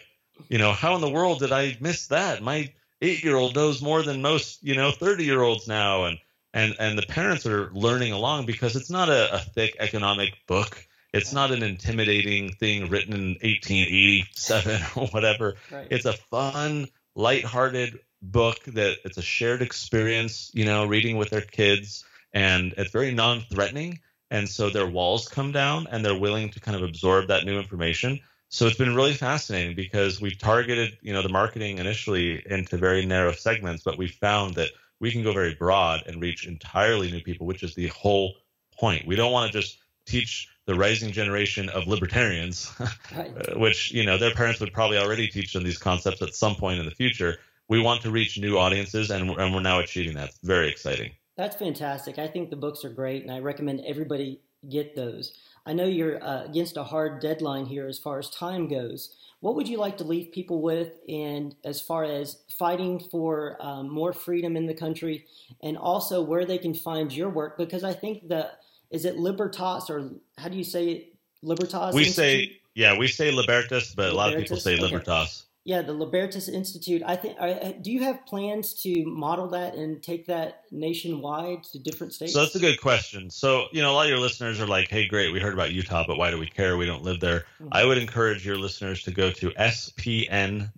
you know how in the world did i miss that my eight year old knows more than most, you know, 30 year olds now. And, and, and the parents are learning along because it's not a, a thick economic book. It's not an intimidating thing written in 1887 or whatever. Right. It's a fun, lighthearted book that it's a shared experience, you know, reading with their kids. And it's very non threatening. And so their walls come down and they're willing to kind of absorb that new information. So it's been really fascinating because we targeted, you know, the marketing initially into very narrow segments, but we found that we can go very broad and reach entirely new people, which is the whole point. We don't want to just teach the rising generation of libertarians, uh, right. which, you know, their parents would probably already teach them these concepts at some point in the future. We want to reach new audiences, and, and we're now achieving that. It's very exciting. That's fantastic. I think the books are great, and I recommend everybody get those. I know you're uh, against a hard deadline here as far as time goes. What would you like to leave people with, and as far as fighting for um, more freedom in the country, and also where they can find your work? Because I think that is it Libertas or how do you say it? Libertas. We Institute? say yeah, we say Libertas, but a lot of people say Libertas. Yeah, the Libertas Institute. I think. do you have plans to model that and take that nationwide to different states? So that's a good question. So you know, a lot of your listeners are like, "Hey, great, we heard about Utah, but why do we care? We don't live there." Mm-hmm. I would encourage your listeners to go to spn.org.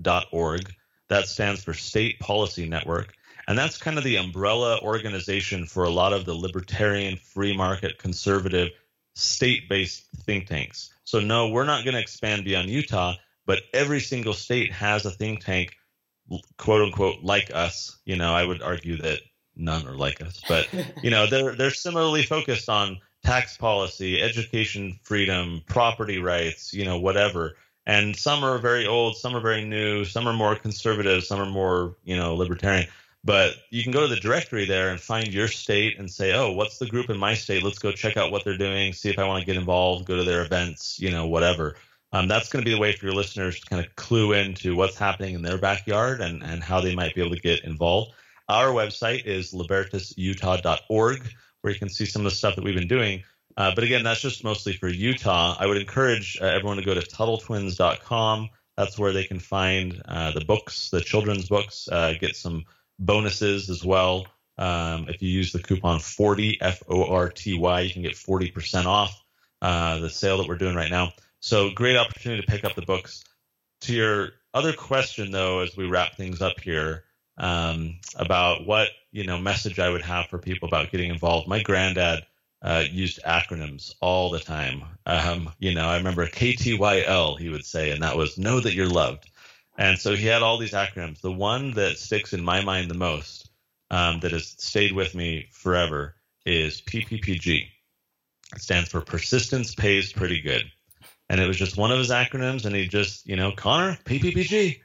That stands for State Policy Network. And that's kind of the umbrella organization for a lot of the libertarian, free market, conservative, state based think tanks. So, no, we're not going to expand beyond Utah but every single state has a think tank, quote unquote, like us. You know, I would argue that none are like us, but you know, they're they're similarly focused on tax policy, education freedom, property rights, you know, whatever. And some are very old, some are very new, some are more conservative, some are more, you know, libertarian. But you can go to the directory there and find your state and say, oh, what's the group in my state? Let's go check out what they're doing, see if I want to get involved, go to their events, you know, whatever um, that's going to be the way for your listeners to kind of clue into what's happening in their backyard and, and how they might be able to get involved. Our website is libertasutah.org, where you can see some of the stuff that we've been doing. Uh, but again, that's just mostly for Utah. I would encourage uh, everyone to go to TuttleTwins.com. That's where they can find uh, the books, the children's books, uh, get some bonuses as well. Um, if you use the coupon 40 F O R T Y, you can get 40% off uh, the sale that we're doing right now. So great opportunity to pick up the books. To your other question, though, as we wrap things up here, um, about what you know message I would have for people about getting involved. My granddad uh, used acronyms all the time. Um, you know, I remember KTYL he would say, and that was know that you're loved. And so he had all these acronyms. The one that sticks in my mind the most, um, that has stayed with me forever, is PPPG. It stands for Persistence Pays Pretty Good and it was just one of his acronyms, and he just, you know, Connor PPPG,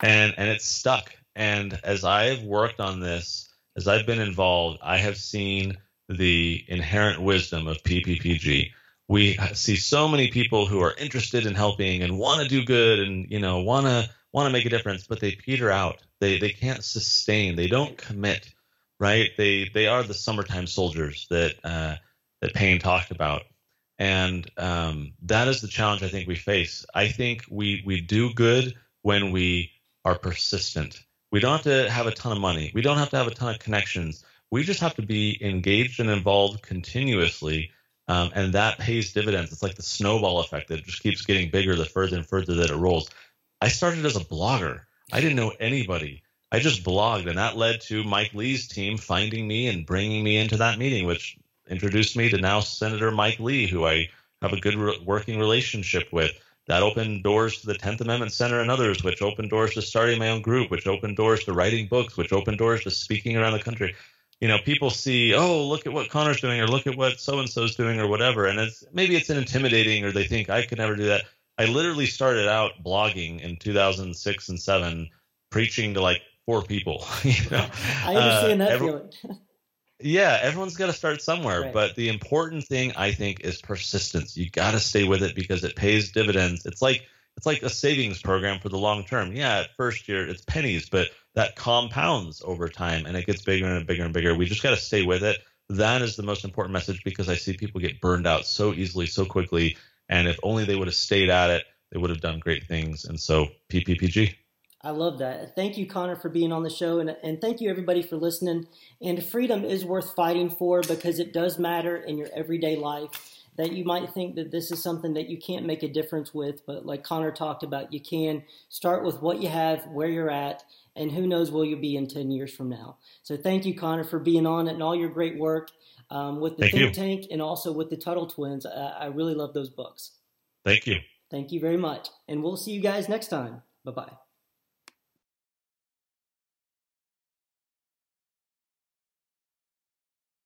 and and it stuck. And as I've worked on this, as I've been involved, I have seen the inherent wisdom of PPPG. We see so many people who are interested in helping and want to do good and you know want to want to make a difference, but they peter out. They they can't sustain. They don't commit. Right? They they are the summertime soldiers that uh, that Paine talked about And um, that is the challenge I think we face. I think we we do good when we are persistent. We don't have to have a ton of money. We don't have to have a ton of connections. We just have to be engaged and involved continuously. Um, and that pays dividends. It's like the snowball effect that just keeps getting bigger the further and further that it rolls. I started as a blogger. I didn't know anybody. I just blogged, and that led to Mike Lee's team finding me and bringing me into that meeting, which introduced me to now Senator Mike Lee, who I have a good re- working relationship with. That opened doors to the 10th Amendment Center and others, which opened doors to starting my own group, which opened doors to writing books, which opened doors to speaking around the country. You know, people see, oh, look at what Connor's doing, or look at what so and so's doing, or whatever, and it's maybe it's an intimidating, or they think I could never do that. I literally started out blogging in 2006 and seven, preaching to like four people. you know? I understand uh, that every, feeling. yeah, everyone's got to start somewhere, right. but the important thing I think is persistence. You got to stay with it because it pays dividends. It's like it's like a savings program for the long term. Yeah, at first year it's pennies, but that compounds over time and it gets bigger and bigger and bigger. We just got to stay with it. That is the most important message because I see people get burned out so easily, so quickly. And if only they would have stayed at it, they would have done great things. And so PPPG. I love that. Thank you, Connor, for being on the show, and, and thank you everybody for listening. And freedom is worth fighting for because it does matter in your everyday life. That you might think that this is something that you can't make a difference with, but like Connor talked about, you can start with what you have, where you're at, and who knows where you'll be in 10 years from now. So thank you, Connor, for being on it and all your great work um, with the thank Think you. Tank and also with the Tuttle Twins. I, I really love those books. Thank you. Thank you very much. And we'll see you guys next time. Bye bye.